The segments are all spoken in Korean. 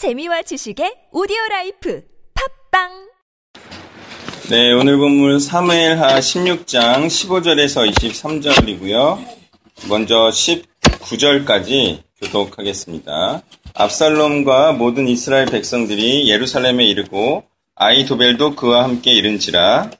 재미와 지식의 오디오 라이프 팟빵 네, 오늘 본문 사무엘하 16장 15절에서 23절이고요. 먼저 19절까지 교독하겠습니다. 압살롬과 모든 이스라엘 백성들이 예루살렘에 이르고 아이도벨도 그와 함께 이른지라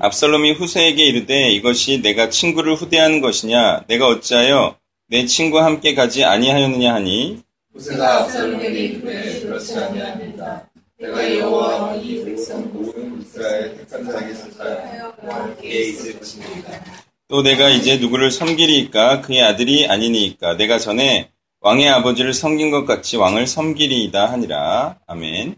압살롬이 후세에게 이르되 이것이 내가 친구를 후대하는 것이냐? 내가 어찌하여 내 친구와 함께 가지 아니하였느냐 하니? 후세가 압살롬에게 이르되 그렇지 아니하니이다 내가 여호와와 이 백성 모든 이스라엘 택한 자에게 쓸까 함께 있을 것입니다. 또 내가 이제 누구를 섬기리이까? 그의 아들이 아니니이까? 내가 전에 왕의 아버지를 섬긴 것 같이 왕을 섬기리이다 하니라. 아멘.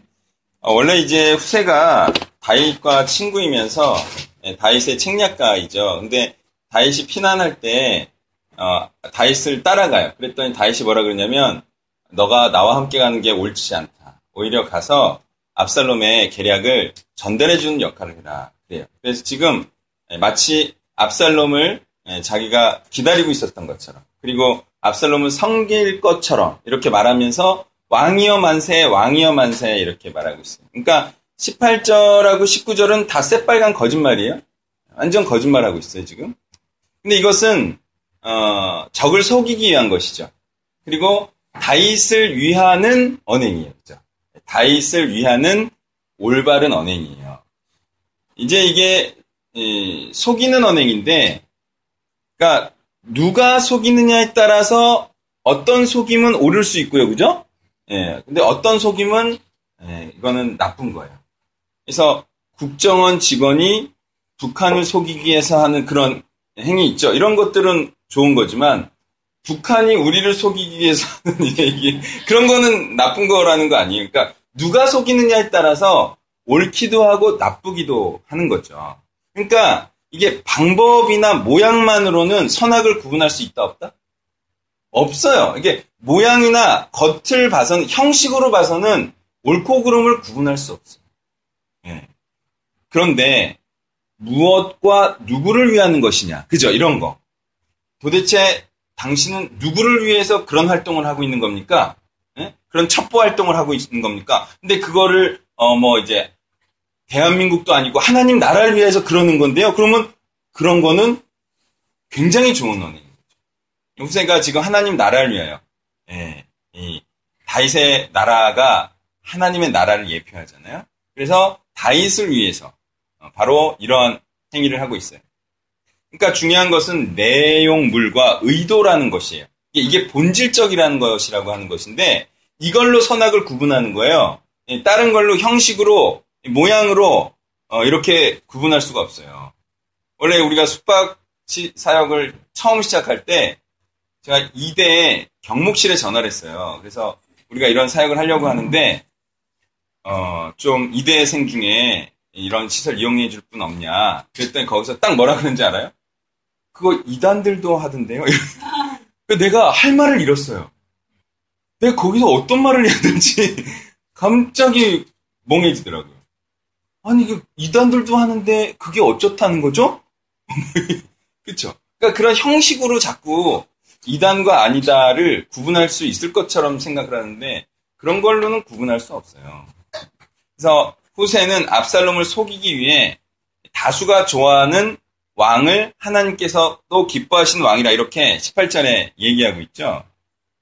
어, 원래 이제 후세가 다윗과 친구이면서 예, 다윗의 책략가이죠. 근데 다윗이 피난할 때 어, 다윗을 따라가요. 그랬더니 다윗이 뭐라 그러냐면 너가 나와 함께 가는 게 옳지 않다. 오히려 가서 압살롬의 계략을 전달해 주는 역할을 해라. 그래요. 그래서 지금 예, 마치 압살롬을 예, 자기가 기다리고 있었던 것처럼 그리고 압살롬을 섬길 것처럼 이렇게 말하면서 왕이여 만세, 왕이여 만세 이렇게 말하고 있어요. 그러니까 18절하고 19절은 다 새빨간 거짓말이에요. 완전 거짓말하고 있어요, 지금. 근데 이것은 어, 적을 속이기 위한 것이죠. 그리고 다윗을 위하는 언행이에요. 그죠? 다윗을 위하는 올바른 언행이에요. 이제 이게 이, 속이는 언행인데 그러니까 누가 속이느냐에 따라서 어떤 속임은 옳을 수 있고요. 그죠? 예. 근데 어떤 속임은 예, 이거는 나쁜 거예요. 그래서 국정원 직원이 북한을 속이기 위해서 하는 그런 행위 있죠. 이런 것들은 좋은 거지만 북한이 우리를 속이기 위해서 하는 이게, 그런 거는 나쁜 거라는 거 아니에요. 그러니까 누가 속이느냐에 따라서 옳기도 하고 나쁘기도 하는 거죠. 그러니까 이게 방법이나 모양만으로는 선악을 구분할 수 있다 없다? 없어요. 이게 모양이나 겉을 봐서는 형식으로 봐서는 옳고 그름을 구분할 수 없어요. 예. 그런데 무엇과 누구를 위하는 것이냐, 그죠? 이런 거. 도대체 당신은 누구를 위해서 그런 활동을 하고 있는 겁니까? 예? 그런 첩보 활동을 하고 있는 겁니까? 근데 그거를 어 뭐 이제 대한민국도 아니고 하나님 나라를 위해서 그러는 건데요. 그러면 그런 거는 굉장히 좋은 언행 요새가 지금 하나님 나라를 위하여 예, 이 다윗의 나라가 하나님의 나라를 예표하잖아요. 그래서 다윗을 위해서 어, 바로 이러한 행위를 하고 있어요. 그러니까 중요한 것은 내용물과 의도라는 것이에요. 이게 본질적이라는 것이라고 하는 것인데 이걸로 선악을 구분하는 거예요. 예, 다른 걸로 형식으로 모양으로 어, 이렇게 구분할 수가 없어요. 원래 우리가 숙박 사역을 처음 시작할 때 제가 2대 경목실에 전화를 했어요. 그래서 우리가 이런 사역을 하려고 하는데 어, 좀 2대생 중에 이런 시설 이용해 줄 분 없냐. 그랬더니 거기서 딱 뭐라 그런지 알아요? 그거 이단들도 하던데요. 내가 할 말을 잃었어요. 내가 거기서 어떤 말을 해야 될지 갑자기 멍해지더라고요. 아니, 그 이단들도 하는데 그게 어쩌다는 거죠? 그쵸? 그러니까 그런 형식으로 자꾸 이단과 아니다를 구분할 수 있을 것처럼 생각을 하는데 그런 걸로는 구분할 수 없어요. 그래서 후세는 압살롬을 속이기 위해 다수가 좋아하는 왕을 하나님께서 또 기뻐하시는 왕이라 이렇게 18절에 얘기하고 있죠.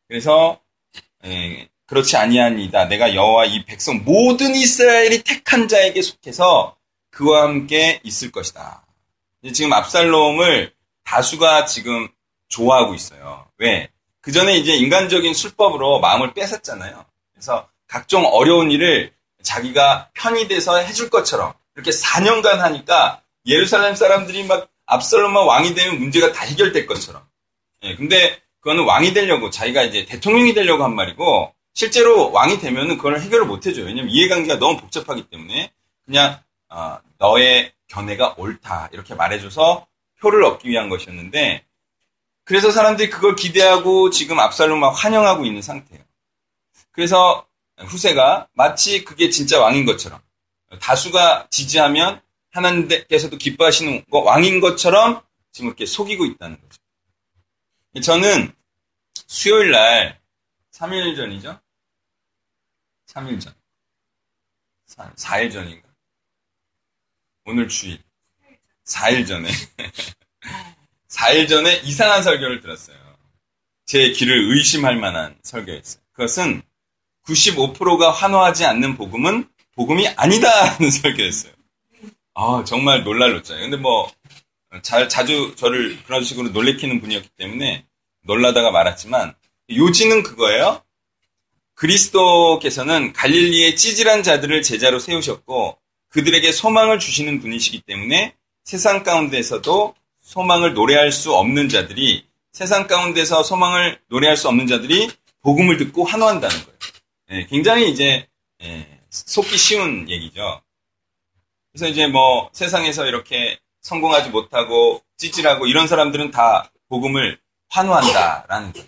그래서 에, 그렇지 아니하니다. 내가 여호와 이 백성 모든 이스라엘이 택한 자에게 속해서 그와 함께 있을 것이다. 지금 압살롬을 다수가 지금 좋아하고 있어요. 왜? 그 전에 이제 인간적인 술법으로 마음을 뺏었잖아요. 그래서 각종 어려운 일을 자기가 편이 돼서 해줄 것처럼 이렇게 4년간 하니까 예루살렘 사람들이 막 압살롬만 왕이 되면 문제가 다 해결될 것처럼. 예, 근데 그거는 왕이 되려고 자기가 이제 대통령이 되려고 한 말이고 실제로 왕이 되면은 그걸 해결을 못 해줘요. 왜냐면 이해관계가 너무 복잡하기 때문에 그냥 어, 너의 견해가 옳다 이렇게 말해줘서 표를 얻기 위한 것이었는데 그래서 사람들이 그걸 기대하고 지금 압살롬 막 환영하고 있는 상태예요. 그래서 후세가 마치 그게 진짜 왕인 것처럼 다수가 지지하면 하나님께서도 기뻐하시는 거 왕인 것처럼 지금 이렇게 속이고 있다는 거죠. 저는 수요일 날 3일 전이죠? 3일 전. 4, 일 전인가? 오늘 주일. 4일 전에. 4일 전에 이상한 설교를 들었어요. 제 귀를 의심할 만한 설교였어요. 그것은 95%가 환호하지 않는 복음은 복음이 아니다 하는 설교였어요. 아, 정말 놀랄렀잖아요. 근데 뭐, 잘, 자주 저를 그런 식으로 놀래키는 분이었기 때문에 놀라다가 말았지만, 요지는 그거예요. 그리스도께서는 갈릴리의 찌질한 자들을 제자로 세우셨고, 그들에게 소망을 주시는 분이시기 때문에 세상 가운데서도 소망을 노래할 수 없는 자들이 세상 가운데서 소망을 노래할 수 없는 자들이 복음을 듣고 환호한다는 거예요. 예, 굉장히 이제 예, 속기 쉬운 얘기죠. 그래서 이제 뭐 세상에서 이렇게 성공하지 못하고 찌질하고 이런 사람들은 다 복음을 환호한다라는 거예요.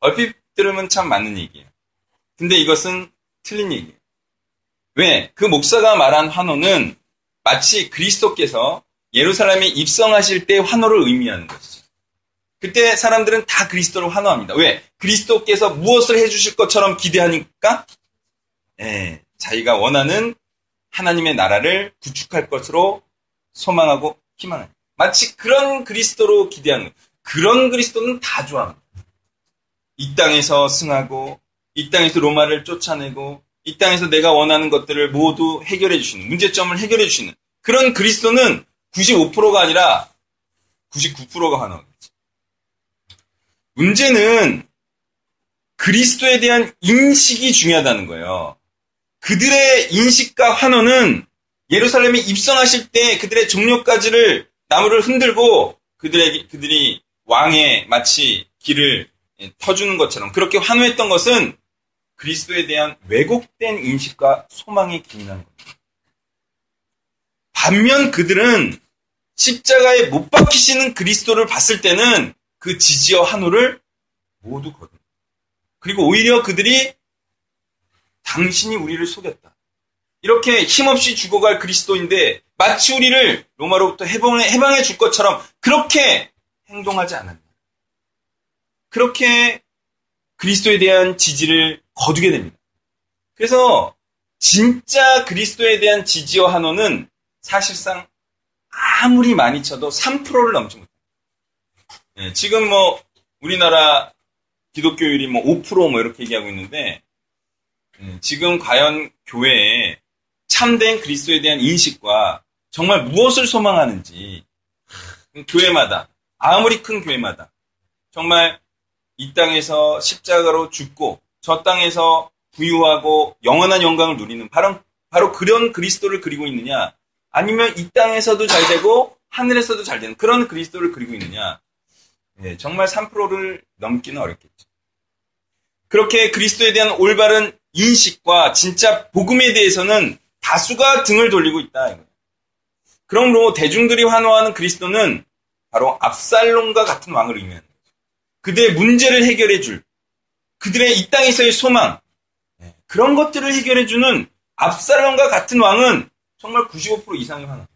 얼핏 들으면 참 맞는 얘기예요. 근데 이것은 틀린 얘기예요. 왜? 그 목사가 말한 환호는 마치 그리스도께서 예루살렘에 입성하실 때 환호를 의미하는 것이죠. 그때 사람들은 다 그리스도를 환호합니다. 왜? 그리스도께서 무엇을 해주실 것처럼 기대하니까? 예, 자기가 원하는 하나님의 나라를 구축할 것으로 소망하고 희망합니다. 마치 그런 그리스도로 기대하는 그런 그리스도는 다 좋아합니다. 이 땅에서 승하고 이 땅에서 로마를 쫓아내고 이 땅에서 내가 원하는 것들을 모두 해결해 주시는 문제점을 해결해 주시는 그런 그리스도는 95%가 아니라 99%가 환호하겠지. 문제는 그리스도에 대한 인식이 중요하다는 거예요. 그들의 인식과 환호는 예루살렘에 입성하실 때 그들의 종료까지를 나무를 흔들고 그들에게 그들이 왕의 마치 길을 터주는 것처럼 그렇게 환호했던 것은 그리스도에 대한 왜곡된 인식과 소망에 기인한 겁니다. 반면 그들은 십자가에 못 박히시는 그리스도를 봤을 때는 그 지지와 환호를 모두 거둔. 그리고 오히려 그들이 당신이 우리를 속였다. 이렇게 힘없이 죽어갈 그리스도인데 마치 우리를 로마로부터 해방해, 해방해 줄 것처럼 그렇게 행동하지 않았다. 그렇게 그리스도에 대한 지지를 거두게 됩니다. 그래서 진짜 그리스도에 대한 지지와 환호는 사실상 아무리 많이 쳐도 3%를 넘지 못합니다. 네, 지금 뭐 우리나라 기독교율이 뭐 5%뭐 이렇게 얘기하고 있는데 네, 지금 과연 교회에 참된 그리스도에 대한 인식과 정말 무엇을 소망하는지 교회마다 아무리 큰 교회마다 정말 이 땅에서 십자가로 죽고 저 땅에서 부유하고 영원한 영광을 누리는 바로 바로 그런 그리스도를 그리고 있느냐 아니면 이 땅에서도 잘 되고 하늘에서도 잘 되는 그런 그리스도를 그리고 있느냐 네, 정말 3%를 넘기는 어렵겠죠. 그렇게 그리스도에 대한 올바른 인식과 진짜 복음에 대해서는 다수가 등을 돌리고 있다. 그러므로 대중들이 환호하는 그리스도는 바로 압살롬과 같은 왕을 의미하는 거죠. 그들의 문제를 해결해 줄, 그들의 이 땅에서의 소망, 네, 그런 것들을 해결해 주는 압살롬과 같은 왕은 정말 95% 이상이 환호합니다.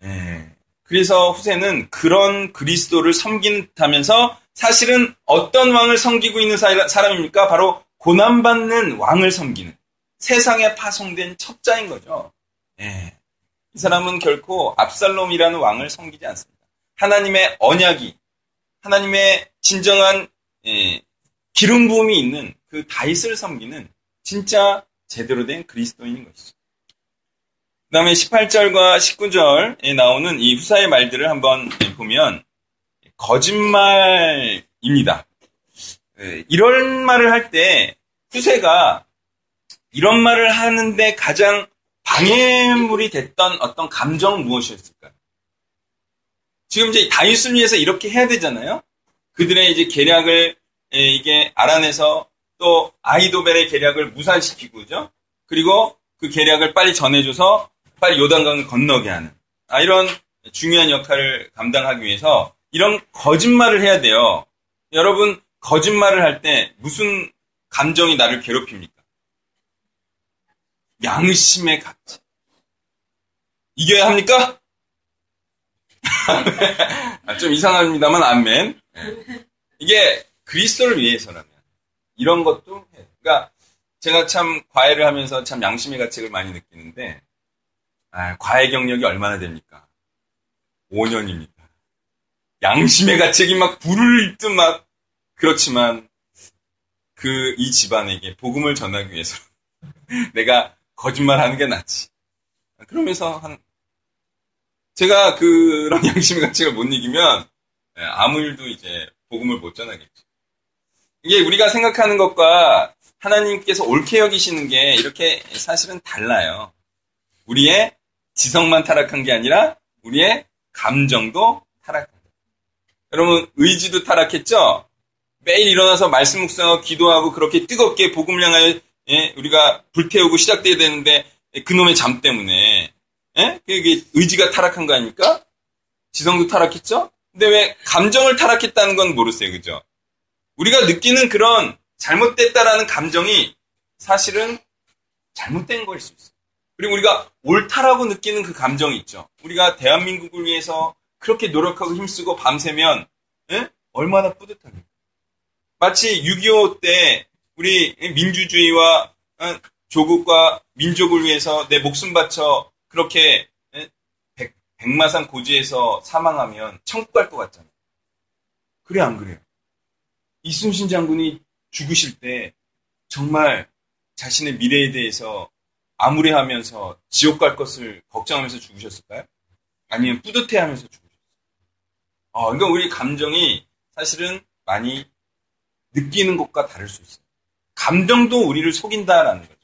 네, 그래서 후세는 그런 그리스도를 섬긴다면서 사실은 어떤 왕을 섬기고 있는 사람입니까? 바로 고난받는 왕을 섬기는 세상에 파송된 첩자인 거죠. 예. 이 사람은 결코 압살롬이라는 왕을 섬기지 않습니다. 하나님의 언약이 하나님의 진정한 예, 기름 부음이 있는 그 다윗을 섬기는 진짜 제대로 된 그리스도인인 것이죠. 그 다음에 18절과 19절에 나오는 이 후사의 말들을 한번 보면 거짓말입니다. 예, 이런 말을 할 때 후세가 이런 말을 하는데 가장 방해물이 됐던 어떤 감정은 무엇이었을까요? 지금 이제 다윗을 위해서 이렇게 해야 되잖아요. 그들의 이제 계략을 예, 이게 알아내서 또 아이도벨의 계략을 무산시키고죠. 그리고 그 계략을 빨리 전해줘서 빨리 요단강을 건너게 하는 아, 이런 중요한 역할을 감당하기 위해서 이런 거짓말을 해야 돼요. 여러분 거짓말을 할 때 무슨 감정이 나를 괴롭힙니까? 양심의 가치. 이겨야 합니까? 아, 좀 이상합니다만 아멘. 예. 이게 그리스도를 위해서라면 이런 것도 해. 그러니까 제가 참 과외를 하면서 참 양심의 가책을 많이 느끼는데 아, 과외 경력이 얼마나 됩니까? 5년입니다. 양심의 가책이 막 불을 잇듯 막 그렇지만 그 이 집안에게 복음을 전하기 위해서 내가 거짓말하는 게 낫지. 그러면서 한 제가 그런 양심의 가책을 못 이기면 예, 아무 일도 이제 복음을 못 전하겠죠. 이게 우리가 생각하는 것과 하나님께서 옳게 여기시는 게 이렇게 사실은 달라요. 우리의 지성만 타락한 게 아니라 우리의 감정도 타락한 거예요. 여러분 의지도 타락했죠? 매일 일어나서 말씀 묵상하고 기도하고 그렇게 뜨겁게 복음을 향하여 예? 우리가 불태우고 시작돼야 되는데 그놈의 잠 때문에 예? 그게 의지가 타락한 거 아닙니까? 지성도 타락했죠? 근데 왜 감정을 타락했다는 건 모르세요. 그죠? 우리가 느끼는 그런 잘못됐다라는 감정이 사실은 잘못된 거일 수 있어요. 그리고 우리가 옳다라고 느끼는 그 감정이 있죠. 우리가 대한민국을 위해서 그렇게 노력하고 힘쓰고 밤새면 예? 얼마나 뿌듯합니까? 마치 6.25 때 우리 민주주의와 어, 조국과 민족을 위해서 내 목숨 바쳐 그렇게 예? 백, 백마산 고지에서 사망하면 천국 갈 것 같잖아요. 그래 안 그래요? 이순신 장군이 죽으실 때 정말 자신의 미래에 대해서 암울해하면서 지옥 갈 것을 걱정하면서 죽으셨을까요? 아니면 뿌듯해하면서 죽으셨어요? 어, 그러니까 우리 감정이 사실은 많이 느끼는 것과 다를 수 있어요. 감정도 우리를 속인다라는 거죠.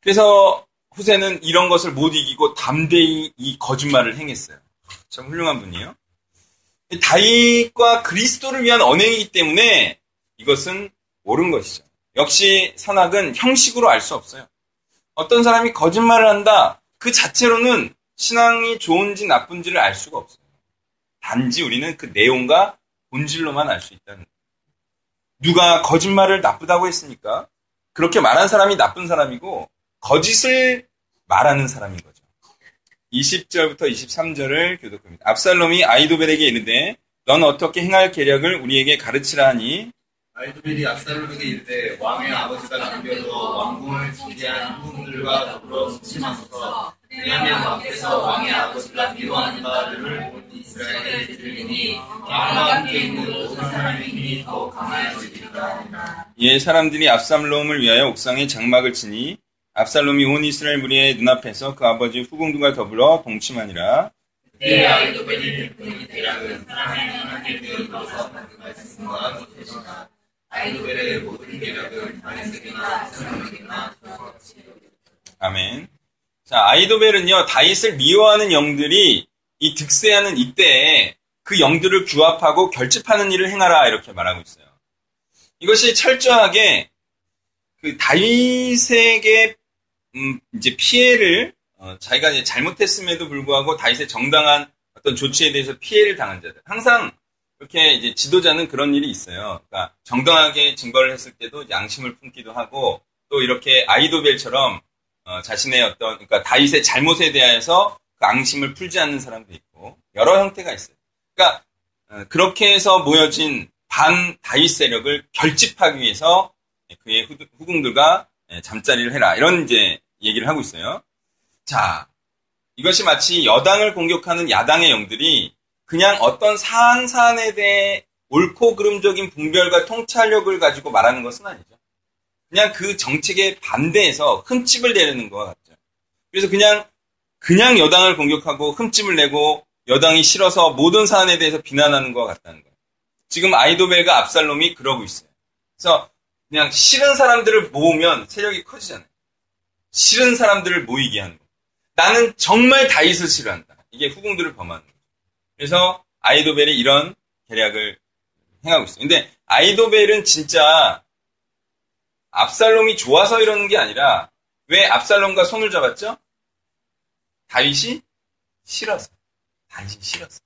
그래서 후세는 이런 것을 못 이기고 담대히 이 거짓말을 행했어요. 참 훌륭한 분이에요. 다윗과 그리스도를 위한 언행이기 때문에 이것은 옳은 것이죠. 역시 선악은 형식으로 알 수 없어요. 어떤 사람이 거짓말을 한다. 그 자체로는 신앙이 좋은지 나쁜지를 알 수가 없어요. 단지 우리는 그 내용과 본질로만 알 수 있다는 거예요. 누가 거짓말을 나쁘다고 했습니까? 그렇게 말한 사람이 나쁜 사람이고 거짓을 말하는 사람인 거죠. 20절부터 23절을 교독합니다. 압살롬이 아이도벨에게 이르되 넌 어떻게 행할 계략을 우리에게 가르치라 하니? 아이도벨이 압살롬에게 이르되 왕의 아버지가 남겨도 왕궁을 지지한 후궁들과 더불어 수침하소서. 왜냐하면 왕께서 왕의 아버지가 미워하는 온 이스라엘에 들리니 왕과 함께 있는 모든 사람의 힘이 더욱 강하여지리라. 예 사람들이 압살롬을 위하여 옥상에 장막을 치니 압살롬이 온 이스라엘 무리의 눈앞에서 그 아버지 후궁들과 더불어 동침하니라 아멘. 자, 아이도벨은요, 다윗을 미워하는 영들이 이 득세하는 이때에 그 영들을 규합하고 결집하는 일을 행하라, 이렇게 말하고 있어요. 이것이 철저하게 그 다윗에게, 음, 이제 피해를, 어, 자기가 이제 잘못했음에도 불구하고 다윗의 정당한 어떤 조치에 대해서 피해를 당한 자들. 항상 이렇게 이제 지도자는 그런 일이 있어요. 그러니까 정당하게 증거를 했을 때도 양심을 품기도 하고 또 이렇게 아이도벨처럼 어, 자신의 어떤 그러니까 다윗의 잘못에 대해서 그 앙심을 풀지 않는 사람도 있고 여러 형태가 있어요. 그러니까 어, 그렇게 해서 모여진 반 다윗 세력을 결집하기 위해서 그의 후, 후궁들과 예, 잠자리를 해라 이런 이제 얘기를 하고 있어요. 자 이것이 마치 여당을 공격하는 야당의 영들이 그냥 어떤 사안 사안에 대해 옳고 그름적인 분별과 통찰력을 가지고 말하는 것은 아니죠. 그냥 그 정책에 반대해서 흠집을 내려는 것 같죠. 그래서 그냥 그냥 여당을 공격하고 흠집을 내고 여당이 싫어서 모든 사안에 대해서 비난하는 것 같다는 거예요. 지금 아이도벨과 압살롬이 그러고 있어요. 그래서 그냥 싫은 사람들을 모으면 세력이 커지잖아요. 싫은 사람들을 모이게 하는 거. 나는 정말 다윗을 싫어한다. 이게 후궁들을 범하는 거죠. 그래서 아이도벨이 이런 계략을 행하고 있어요. 근데 아이도벨은 진짜 압살롬이 좋아서 이러는 게 아니라 왜 압살롬과 손을 잡았죠? 다윗이 싫어서. 다윗이 싫어서.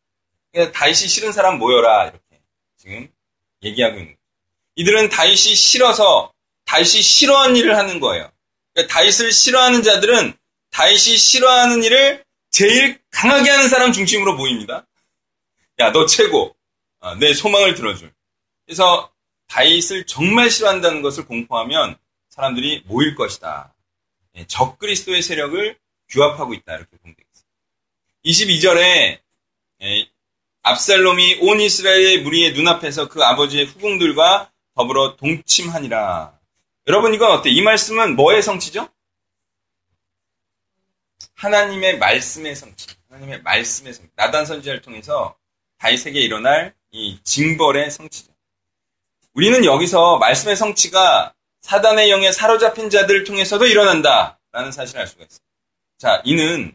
그러니까 다윗이 싫은 사람 모여라 이렇게 지금 얘기하고 있는 거예요. 이들은 다윗이 싫어서 다윗이 싫어하는 일을 하는 거예요. 다윗을 싫어하는 자들은 다윗이 싫어하는 일을 제일 강하게 하는 사람 중심으로 모입니다. 야, 너 최고. 아, 내 소망을 들어줄. 그래서 다윗을 정말 싫어한다는 것을 공포하면 사람들이 모일 것이다. 예, 적 그리스도의 세력을 규합하고 있다. 이렇게 공개했습니다. 22절에 예, 압살롬이 온 이스라엘의 무리의 눈앞에서 그 아버지의 후궁들과 더불어 동침하니라. 여러분 이건 어때? 이 말씀은 뭐의 성취죠? 하나님의 말씀의 성취. 하나님의 말씀의 성취. 나단 선지자를 통해서 다윗에게 일어날 이 징벌의 성취죠. 우리는 여기서 말씀의 성취가 사단의 영에 사로잡힌 자들을 통해서도 일어난다라는 사실을 알 수가 있습니다. 자, 이는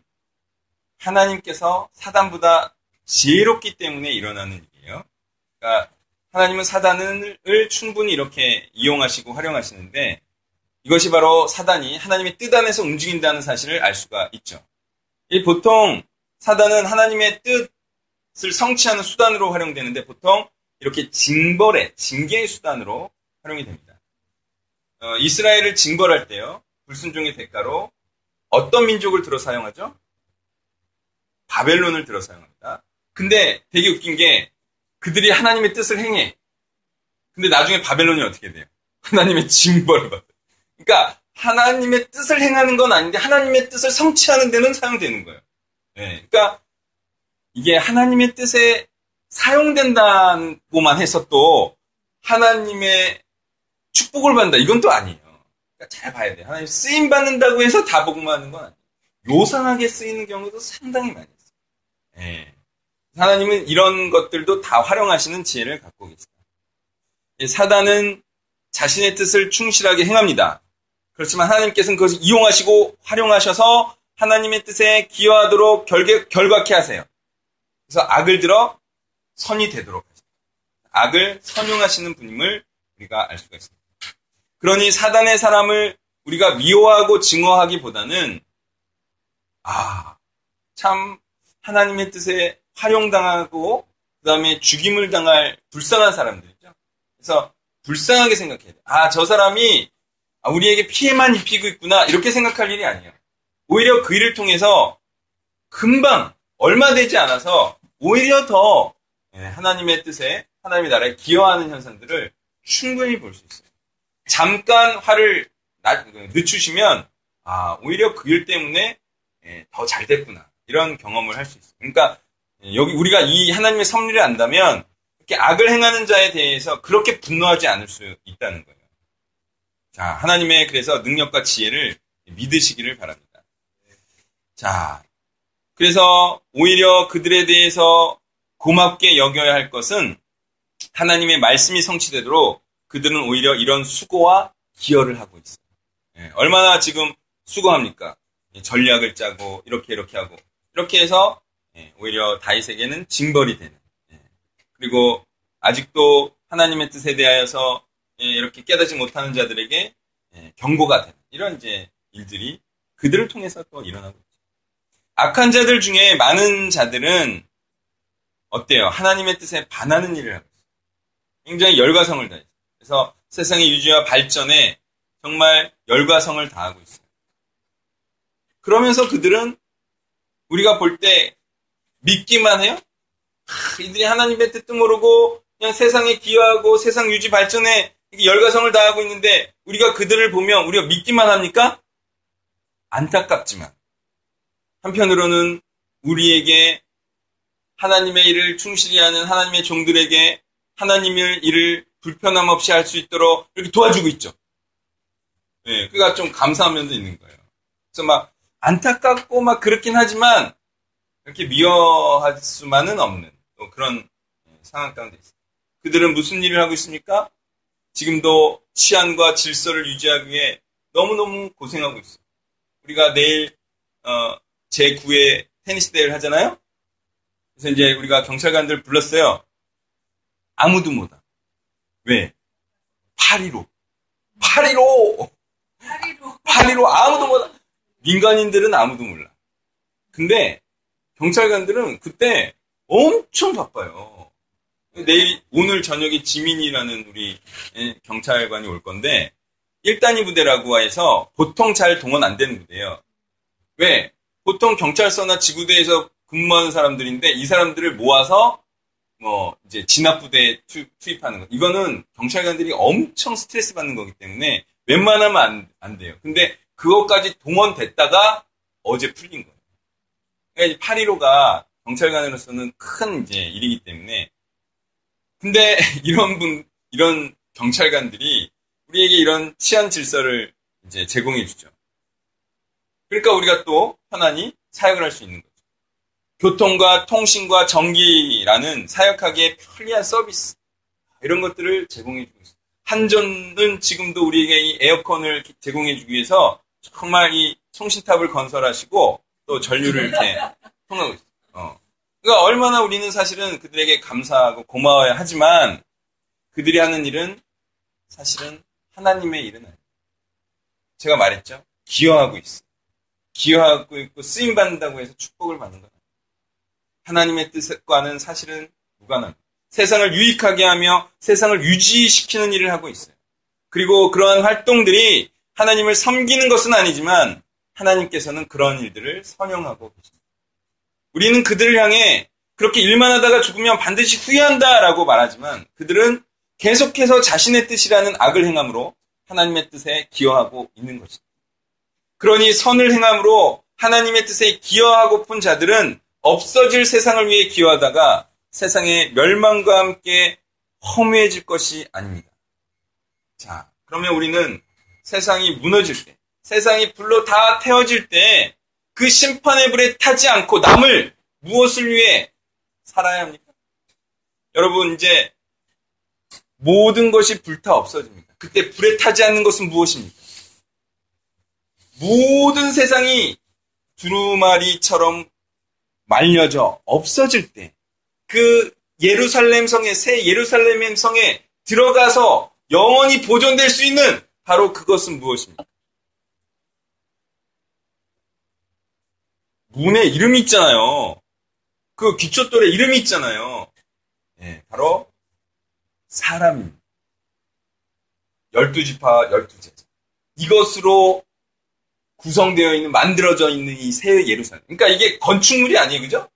하나님께서 사단보다 지혜롭기 때문에 일어나는 일이에요. 그러니까 하나님은 사단을 충분히 이렇게 이용하시고 활용하시는데 이것이 바로 사단이 하나님의 뜻 안에서 움직인다는 사실을 알 수가 있죠. 보통 사단은 하나님의 뜻을 성취하는 수단으로 활용되는데 보통 이렇게 징벌의 징계의 수단으로 활용이 됩니다. 어, 이스라엘을 징벌할 때요 불순종의 대가로 어떤 민족을 들어 사용하죠? 바벨론을 들어 사용합니다. 근데 되게 웃긴 게 그들이 하나님의 뜻을 행해. 근데 나중에 바벨론이 어떻게 돼요? 하나님의 징벌을 받아요. 그러니까 하나님의 뜻을 행하는 건 아닌데 하나님의 뜻을 성취하는 데는 사용되는 거예요. 네, 그러니까 이게 하나님의 뜻에 사용된다고만 해서 또 하나님의 축복을 받는다. 이건 또 아니에요. 그러니까 잘 봐야 돼요. 하나님 쓰임 받는다고 해서 다 복음하는 건 아니에요. 요상하게 쓰이는 경우도 상당히 많이 있어요. 네. 하나님은 이런 것들도 다 활용하시는 지혜를 갖고 계십니다. 사단은 자신의 뜻을 충실하게 행합니다. 그렇지만 하나님께서는 그것을 이용하시고 활용하셔서 하나님의 뜻에 기여하도록 결계, 결과케 하세요. 그래서 악을 들어 선이 되도록 하십니다. 악을 선용하시는 분임을 우리가 알 수가 있습니다. 그러니 사단의 사람을 우리가 미워하고 증오하기보다는 아, 참 하나님의 뜻에 활용당하고 그 다음에 죽임을 당할 불쌍한 사람들이죠. 그래서 불쌍하게 생각해야 돼. 아, 저 사람이 우리에게 피해만 입히고 있구나 이렇게 생각할 일이 아니에요. 오히려 그 일을 통해서 금방 얼마 되지 않아서 오히려 더 예, 하나님의 뜻에 하나님의 나라에 기여하는 현상들을 충분히 볼 수 있어요. 잠깐 화를 늦추시면 아 오히려 그 일 때문에 예, 더잘 됐구나 이런 경험을 할 수 있어요. 그러니까 예, 여기 우리가 이 하나님의 섭리를 안다면 이렇게 악을 행하는 자에 대해서 그렇게 분노하지 않을 수 있다는 거예요. 자 하나님의 그래서 능력과 지혜를 믿으시기를 바랍니다. 자 그래서 오히려 그들에 대해서 고맙게 여겨야 할 것은 하나님의 말씀이 성취되도록 그들은 오히려 이런 수고와 기여를 하고 있어요. 예, 얼마나 지금 수고합니까? 예, 전략을 짜고 이렇게 이렇게 하고 이렇게 해서 예, 오히려 다윗에게는 징벌이 되는 예, 그리고 아직도 하나님의 뜻에 대하여서 예, 이렇게 깨닫지 못하는 자들에게 예, 경고가 되는 이런 이제 일들이 그들을 통해서 또 일어나고 있죠. 악한 자들 중에 많은 자들은 어때요? 하나님의 뜻에 반하는 일을 하고 있어요. 굉장히 열과성을 다해요. 그래서 세상의 유지와 발전에 정말 열과성을 다하고 있어요. 그러면서 그들은 우리가 볼 때 믿기만 해요? 하, 이들이 하나님의 뜻도 모르고 그냥 세상에 기여하고 세상 유지 발전에 열과성을 다하고 있는데 우리가 그들을 보면 우리가 믿기만 합니까? 안타깝지만 한편으로는 우리에게 하나님의 일을 충실히 하는 하나님의 종들에게 하나님의 일을 불편함 없이 할 수 있도록 이렇게 도와주고 있죠. 예, 그가 좀 감사한 면도 있는 거예요. 그래서 막 안타깝고 막 그렇긴 하지만 이렇게 미워할 수만은 없는 그런 상황 가운데 있습니다. 그들은 무슨 일을 하고 있습니까? 지금도 치안과 질서를 유지하기 위해 너무너무 고생하고 있어요. 우리가 내일 어, 제9회 테니스 대회를 하잖아요. 그래서 이제 우리가 경찰관들 불렀어요. 아무도 못 와. 왜? 8.15. 8.15! 8.15 아무도 못 와. 민간인들은 아무도 몰라. 근데 경찰관들은 그때 엄청 바빠요. 내일 오늘 저녁에 지민이라는 우리 예, 경찰관이 올 건데 1단위 부대라고 해서 보통 잘 동원 안 되는 부대예요. 왜? 보통 경찰서나 지구대에서 근무하는 사람들인데 이 사람들을 모아서 뭐 이제 진압 부대에 투, 입하는 거. 이거는 경찰관들이 엄청 스트레스 받는 거기 때문에 웬만하면 안, 안 돼요. 근데 그것까지 동원됐다가 어제 풀린 거예요. 그러니까 8.15가 경찰관으로서는 큰 이제 일이기 때문에 근데 이런 분 이런 경찰관들이 우리에게 이런 치안 질서를 이제 제공해 주죠. 그러니까 우리가 또 편안히 사역을 할 수 있는 거죠. 교통과 통신과 전기라는 사역하기에 편리한 서비스 이런 것들을 제공해 주고 있어요. 한전은 지금도 우리에게 이 에어컨을 제공해 주기 위해서 정말 이 송신탑을 건설하시고 또 전류를 이렇게 통하고 있어요. 어. 그러니까 얼마나 우리는 사실은 그들에게 감사하고 고마워야 하지만 그들이 하는 일은 사실은 하나님의 일은 아니에요. 제가 말했죠. 기여하고 있어. 기여하고 있고 쓰임 받는다고 해서 축복을 받는 거예요. 하나님의 뜻과는 사실은 무관합니다. 세상을 유익하게 하며 세상을 유지시키는 일을 하고 있어요. 그리고 그러한 활동들이 하나님을 섬기는 것은 아니지만 하나님께서는 그런 일들을 선용하고 계십니다. 우리는 그들을 향해 그렇게 일만 하다가 죽으면 반드시 후회한다라고 말하지만 그들은 계속해서 자신의 뜻이라는 악을 행함으로 하나님의 뜻에 기여하고 있는 것입니다. 그러니 선을 행함으로 하나님의 뜻에 기여하고픈 자들은 없어질 세상을 위해 기여하다가 세상의 멸망과 함께 허무해질 것이 아닙니다. 자, 그러면 우리는 세상이 무너질 때, 세상이 불로 다 태워질 때 그 심판의 불에 타지 않고 남을 무엇을 위해 살아야 합니까? 여러분 이제 모든 것이 불타 없어집니다. 그때 불에 타지 않는 것은 무엇입니까? 모든 세상이 두루마리처럼 말려져 없어질 때 그 예루살렘 성에 새 예루살렘 성에 들어가서 영원히 보존될 수 있는 바로 그것은 무엇입니까? 문에 이름이 있잖아요. 그 기초돌에 이름이 있잖아요. 네, 바로 사람입니다. 열두 지파, 열두 제자. 이것으로 구성되어 있는, 만들어져 있는 이 새 예루살렘. 그러니까 이게 건축물이 아니에요, 그죠?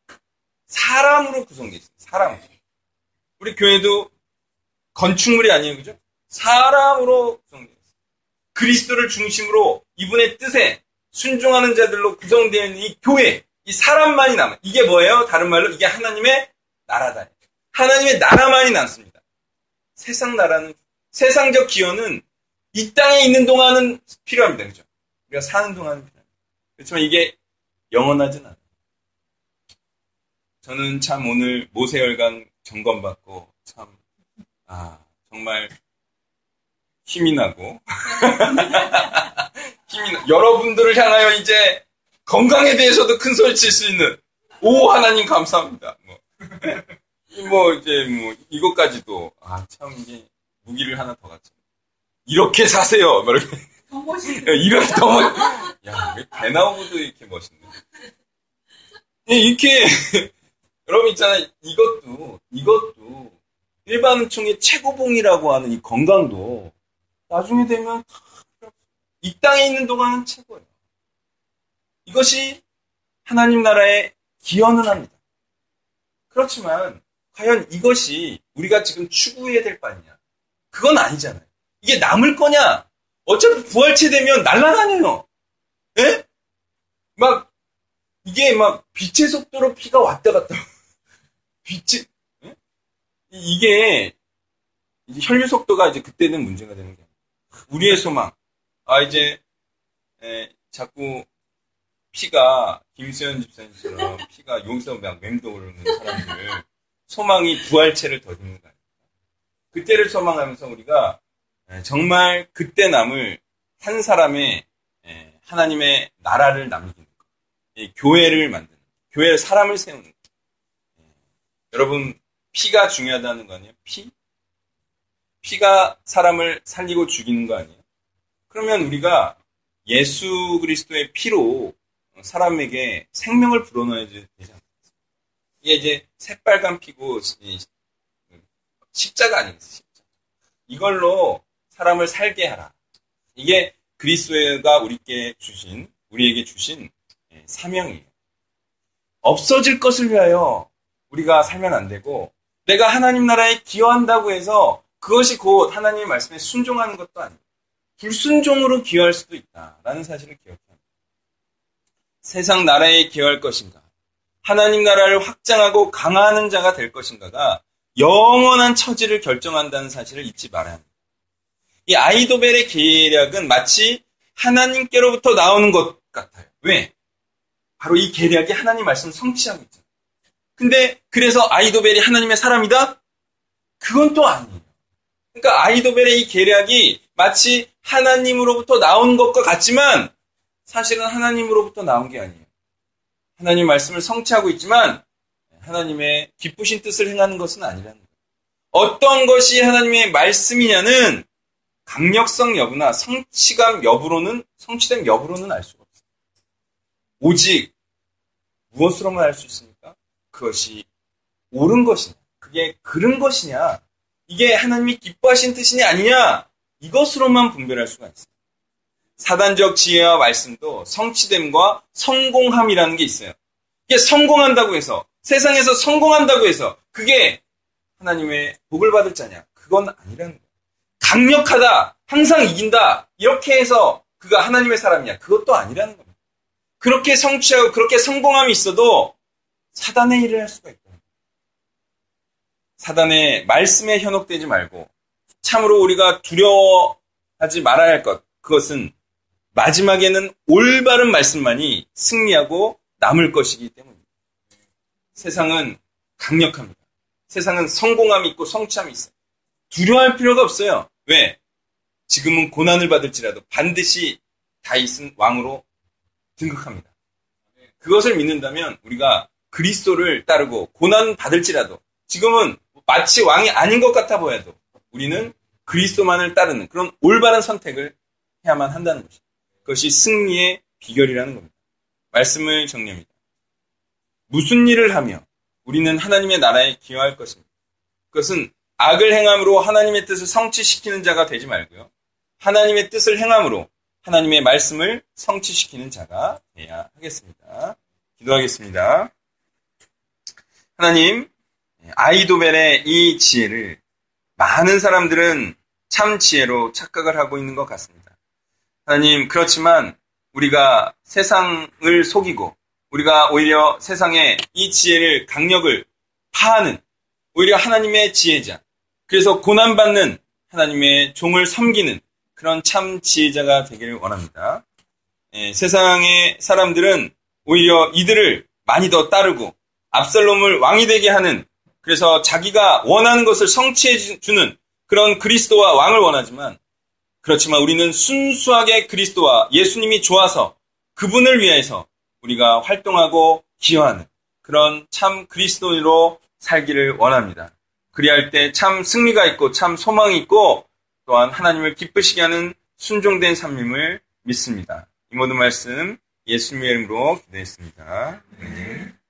사람으로 구성되어 있어요. 사람. 우리 교회도 건축물이 아니에요, 그죠? 사람으로 구성되어 있어요. 그리스도를 중심으로 이분의 뜻에 순종하는 자들로 있는 이 교회, 이 사람만이 남아. 이게 뭐예요? 다른 말로 이게 하나님의 나라다. 하나님의 나라만이 남습니다. 세상 나라는 세상적 기여는 이 땅에 있는 동안은 필요합니다. 그죠? 우리가 사는 동안은 필요합니다. 그렇지만 이게 영원하진 않아요. 저는 참 오늘 모세혈관 점검받고 참, 아, 정말 힘이 나고, 여러분들을 향하여 이제 건강에 대해서도 큰 소리 칠 수 있는, 오, 하나님 감사합니다. 뭐, 뭐 이제 뭐, 이것까지도, 아, 참 이게 무기를 하나 더 갖죠. 이렇게 사세요. 뭐 이렇게. 더 멋있어. 이렇게 더 멋, 야, 배 나오고도 이렇게 멋있네. 이렇게, 여러분 있잖아요. 이것도, 이것도, 일반총의 최고봉이라고 하는 이 건강도, 나중에 되면, 이 땅에 있는 동안은 최고예요. 이것이 하나님 나라에 기여는 합니다. 그렇지만, 과연 이것이 우리가 지금 추구해야 될 바냐? 그건 아니잖아요. 이게 남을 거냐? 어차피 부활체 되면 날아다녀요. 예? 막, 이게 막 빛의 속도로 피가 왔다 갔다. 빛이, 예? 이게, 혈류 속도가 이제 그때는 문제가 되는 게 우리의 소망. 아, 이제, 에, 자꾸 피가, 김수현 집사님처럼 피가 여기서 막 맴도는 사람들, 소망이 부활체를 더 짓는 거예요. 그때를 소망하면서 우리가 정말 그때 남을 한 사람의 하나님의 나라를 남기는 것, 교회를 만드는, 교회 사람을 세우는 것. 여러분 피가 중요하다는 거 아니에요? 피? 피가 사람을 살리고 죽이는 거 아니에요? 그러면 우리가 예수 그리스도의 피로 사람에게 생명을 불어넣어야 되지 않습니까? 이게 이제 새빨간 피고 십자가 아니겠어요? 이걸로 사람을 살게 하라. 이게 그리스도가 우리께 주신 우리에게 주신 사명이에요. 없어질 것을 위하여 우리가 살면 안 되고 내가 하나님 나라에 기여한다고 해서 그것이 곧 하나님의 말씀에 순종하는 것도 아니고 불순종으로 기여할 수도 있다라는 사실을 기억해야 합니다. 세상 나라에 기여할 것인가 하나님 나라를 확장하고 강화하는 자가 될 것인가가 영원한 처지를 결정한다는 사실을 잊지 말아야 합니다. 이 아이도벨의 계략은 마치 하나님께로부터 나오는 것 같아요. 왜? 바로 이 계략이 하나님 말씀 성취하고 있잖아요. 근데 그래서 아이도벨이 하나님의 사람이다? 그건 또 아니에요. 그러니까 아이도벨의 이 계략이 마치 하나님으로부터 나온 것과 같지만 사실은 하나님으로부터 나온 게 아니에요. 하나님 말씀을 성취하고 있지만 하나님의 기쁘신 뜻을 행하는 것은 아니라는 거예요. 어떤 것이 하나님의 말씀이냐는 강력성 여부나 성취감 여부로는 성취된 여부로는 알 수가 없어요. 오직 무엇으로만 알 수 있습니까? 그것이 옳은 것이냐, 그게 그른 것이냐, 이게 하나님이 기뻐하신 뜻이냐 아니냐 이것으로만 분별할 수가 있어요. 사단적 지혜와 말씀도 성취됨과 성공함이라는 게 있어요. 이게 성공한다고 해서 세상에서 성공한다고 해서 그게 하나님의 복을 받을 자냐? 그건 아니라는 거예요. 강력하다, 항상 이긴다 이렇게 해서 그가 하나님의 사람이냐? 그것도 아니라는 겁니다. 그렇게 성취하고 그렇게 성공함이 있어도 사단의 일을 할 수가 있다. 사단의 말씀에 현혹되지 말고 참으로 우리가 두려워하지 말아야 할 것. 그것은 마지막에는 올바른 말씀만이 승리하고 남을 것이기 때문입니다. 세상은 강력합니다. 세상은 성공함이 있고 성취함이 있어요. 두려워할 필요가 없어요. 왜? 지금은 고난을 받을지라도 반드시 다윗은 왕으로 등극합니다. 그것을 믿는다면 우리가 그리스도를 따르고 고난 받을지라도 지금은 마치 왕이 아닌 것 같아 보여도 우리는 그리스도만을 따르는 그런 올바른 선택을 해야만 한다는 것입니다. 그것이 승리의 비결이라는 겁니다. 말씀을 정리합니다. 무슨 일을 하며 우리는 하나님의 나라에 기여할 것입니다. 그것은 악을 행함으로 하나님의 뜻을 성취시키는 자가 되지 말고요. 하나님의 뜻을 행함으로 하나님의 말씀을 성취시키는 자가 되어야 하겠습니다. 기도하겠습니다. 하나님, 아이도벨의 이 지혜를 많은 사람들은 참 지혜로 착각을 하고 있는 것 같습니다. 하나님, 그렇지만 우리가 세상을 속이고 우리가 오히려 세상에 이 지혜를 강력을 파하는 오히려 하나님의 지혜자 그래서 고난받는 하나님의 종을 섬기는 그런 참 지혜자가 되기를 원합니다. 예, 세상의 사람들은 오히려 이들을 많이 더 따르고 압살롬을 왕이 되게 하는 그래서 자기가 원하는 것을 성취해 주는 그런 그리스도와 왕을 원하지만 그렇지만 우리는 순수하게 그리스도와 예수님이 좋아서 그분을 위해서 우리가 활동하고 기여하는 그런 참 그리스도인으로 살기를 원합니다. 그리할 때 참 승리가 있고 참 소망이 있고 또한 하나님을 기쁘시게 하는 순종된 삶임을 믿습니다. 이 모든 말씀 예수님의 이름으로 기도했습니다. 네.